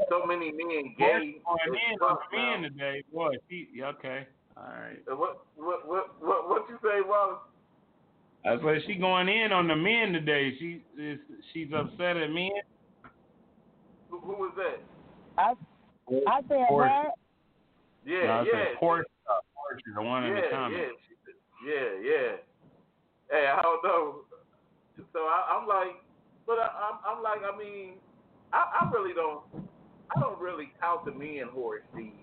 so many men gay. Going as in fuck on now. men today, boy. He, yeah, okay, all right. Uh, What what what what what you say, Wallace? I said she going in on the men today. She is she's upset at men. Who, who was that? I I said Portia. what? Yeah, no, I yeah. said Portia, Portia, the one in the yeah, comments. yeah, she said- yeah, yeah. Hey, I don't know. So I, I'm like, but I, I'm, I'm like, I mean, I, I really don't, I don't really count the men horse thieves.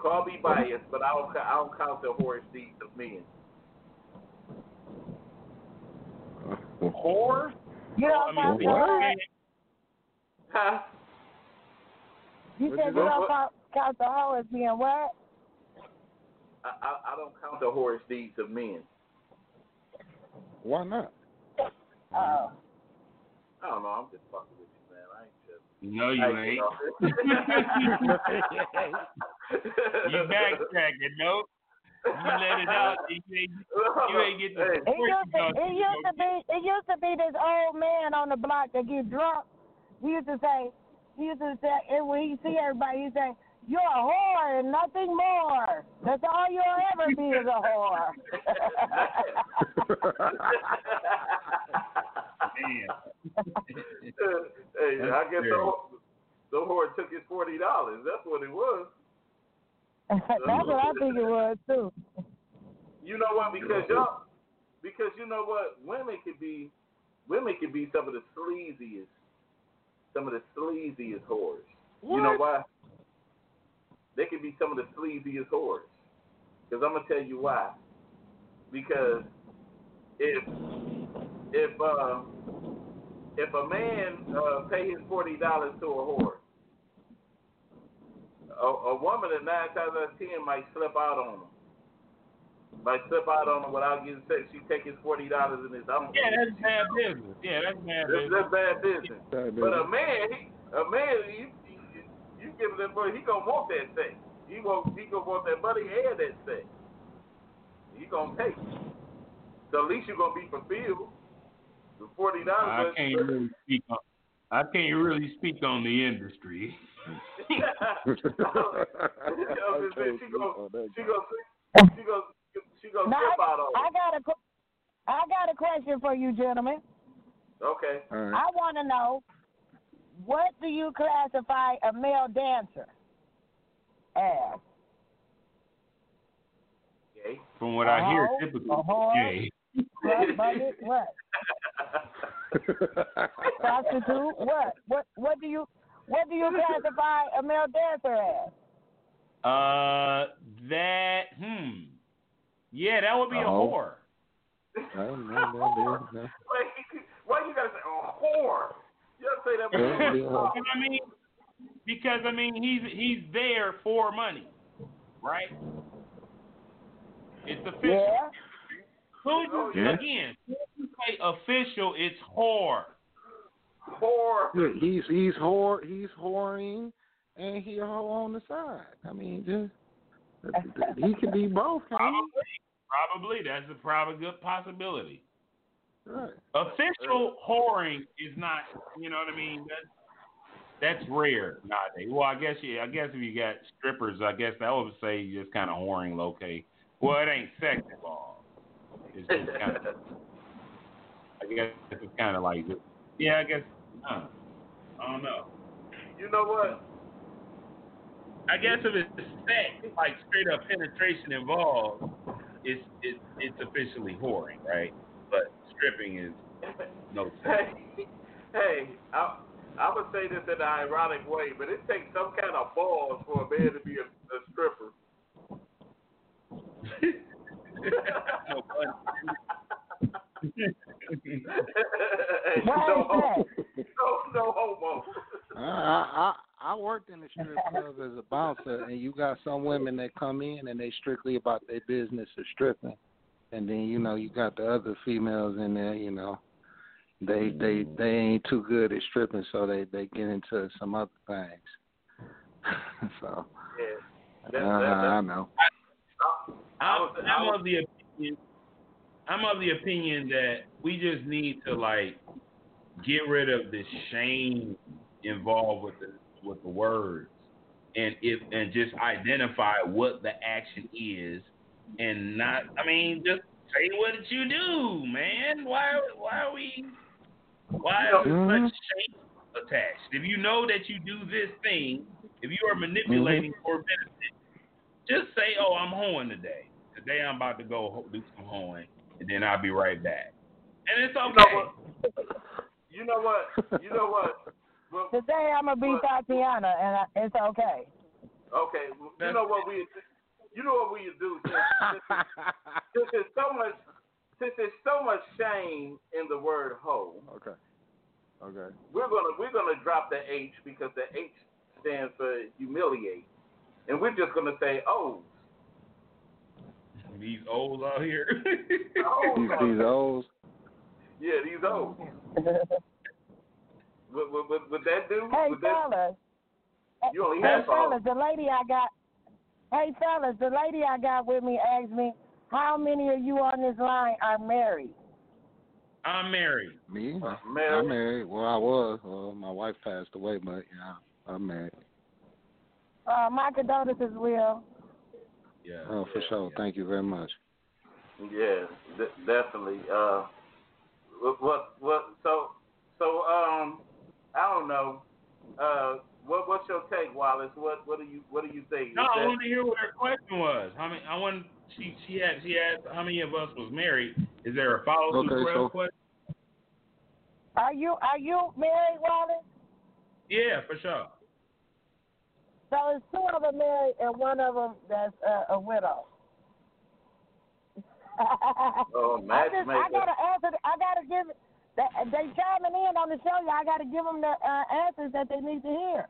Call me biased, but I don't, I don't count the horse thieves of men. Whore? You I don't mean, count people the say- Huh? you said you you don't count, count the hoe as being what? I, I, I don't count the horse deeds of men. Why not? Oh. I don't know. I'm just fucking with you, man. I ain't just. No, you I ain't. you backtracking, no? You let it out. You ain't, you ain't get the Hey, It used to it used to be it used to be this old man on the block that get drunk. He used to say he used to say and when he see everybody he say, You're a whore and nothing more. That's all you'll ever be is a whore. hey, That's I guess the, whore- the whore took his forty dollars. That's what it was. That's what I think it was too. You know what? Because y'all, because you know what, women could be, women could be some of the sleaziest, some of the sleaziest whores. You know why? They could be some of the sleaziest whores. Because I'm gonna tell you why. Because if if uh if a man uh pay his forty dollars to a whore, a, a woman at nine times out of ten might slip out on him. Might slip out on him without getting sex. She take his forty dollars and his I'm Yeah, that's bad business. Yeah, that's bad that's, business. that's bad business. Bad But a man, he, a man, you, you, you give him that money, he gonna want that sex. He won't. He gonna want that money and that sex. He gonna take. it. So at least you're gonna be fulfilled. The forty dollars. I can't really speak on. I can't really speak on the industry. she. I got a got a question for you gentlemen. Okay. All right. I want to know what do you classify a male dancer as? Okay. From what I hear, typically, Uh-huh. gay. What bucket? What? Prostitute? What? What? What do you? What do you classify a male dancer as? Uh, that hmm, yeah, that would be a Uh-oh. whore. No, no, no, no, a wait, that Yeah, yeah. Oh. I mean, because I mean, he's he's there for money, right? It's official. Yeah. Soon as you, oh, Yeah. again, soon you say official, it's whore. whore. He's he's whore he's whoring and he a hoe on the side. I mean, just he could be both. Can Probably, probably that's a probably good possibility. Right. Official whoring is not, you know what I mean? That's that's rare nowadays. Well, I guess yeah, I guess if you got strippers, I guess that would say you just kind of whoring, okay. Well, it ain't sex involved. It's just kind of, I guess it's kind of like, just, yeah, I guess, huh, I don't know. You know what? I guess if it's sex, like straight up penetration involved, it's it's it's officially whoring, right? But stripping is no sex. Hey, hey, I, I would say this in an ironic way, but it takes some kind of balls for a man to be a, a stripper. No pun. Hey, no, homo. no, no homo. Uh, I, I I worked in the strip club as a bouncer, and you got some women that come in and they strictly about their business of stripping, and then you know you got the other females in there, you know, they they they ain't too good at stripping, so they they get into some other things. so Yeah. That, uh, that, I know. I I'm, was, I I'm of the opinion. I'm of the opinion that we just need to like get rid of the shame involved with the with the words, and if and just identify what the action is, and not. I mean, just say what did you do, man. Why why are we why is there Mhm. such shame attached? If you know that you do this thing, if you are manipulating for benefit, just say, "Oh, I'm hoeing today. Today I'm about to go do some hoeing, and then I'll be right back." And it's you know okay. what? You know what? You know what? Well, Today I'm gonna be What? Tatiana, and I, it's okay. Okay, you know what we, you know what we do since, since, since there's so much, since there's so much shame in the word hoe. okay. Okay. We're gonna we're gonna drop the H because the H stands for humiliate, and we're just gonna say oh. These old out here. Oh, These these O's. Yeah, these O's. Would, would, would, would that do? Hey would that, you only hey have fellas, the lady I got. Hey fellas, the lady I got with me asked me, "How many of you on this line are married?" I'm married. Me? I'm married. married. Well, I was. Well, my wife passed away, but yeah, I'm married. Uh, my condolences, Will. Yeah. Oh, for sure. Thank you very much. Yeah, d- definitely. Uh, what, what, what? So, so, um, I don't know. Uh, what, what's your take, Wallace? What, what do you, what do you think? No, Is I want to hear what her question was. How many? I want. She she had she asked how many of us was married. Is there a follow through Okay, so- question? Are you are you married, Wallace? Yeah, for sure. So it's two of them married and one of them that's uh, a widow. Oh, I just I gotta answer. I gotta give. They, they chiming in on the show. Y'all gotta give them the uh, answers that they need to hear.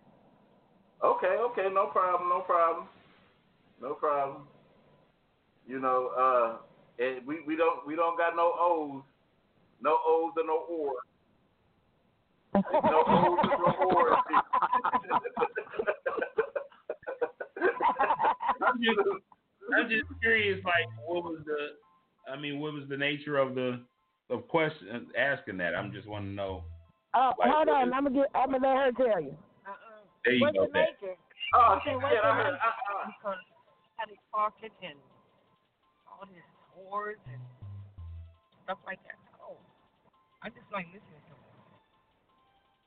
Okay, okay, no problem, no problem, no problem. You know, uh, and we we don't we don't got no O's, no O's and no O's. No O's and no O's. I'm just I'm just curious. Like, what was the? I mean, what was the nature of the of question asking that? I'm just want to know. Oh, Like, hold on. is- I'm gonna get. I'm gonna let her tell you. There you What's go. the Oh, Okay, shit, what's the I heard, uh, uh, Because how they talking and all this whores and stuff like that. Oh, I just like listening to them.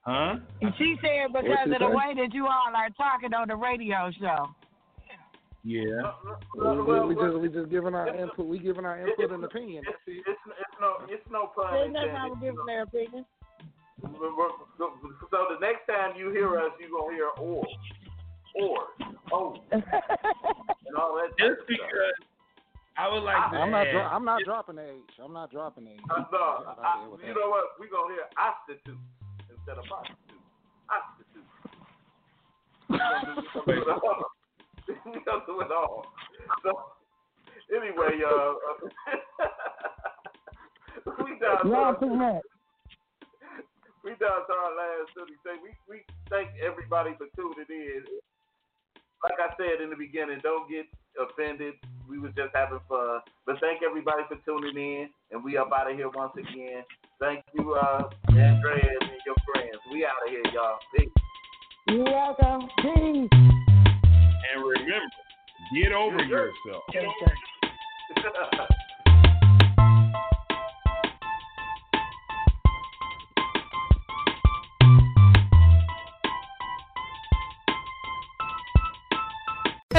Huh? And she said because of the say? way that you all are talking on the radio show. Yeah. uh, We, uh, well, we well, just we just giving our input. We giving our input and opinion. it's, it's, it's no it's no pun There's nothing wrong intended. with giving their opinion. We're- we're- So the next time you hear us, you're gonna hear or, or, oh, and all that. Just of stuff. because I would like to I'm not. add- Dro- I'm not dropping the H. I'm not dropping the H. Uh, no, I, here you that. know what? We're gonna hear prostitute instead of prostitute. we gonna do it all. So anyway, uh, we down. Y'all to- too much. We down to our last Sunday thing. We we thank everybody for tuning in. Like I said in the beginning, don't get offended. We was just having fun. But thank everybody for tuning in, and we up out of here once again. Thank you, uh, Andrea and your friends. We out of here, y'all. Peace. You're welcome. Peace. And remember, get over yourself.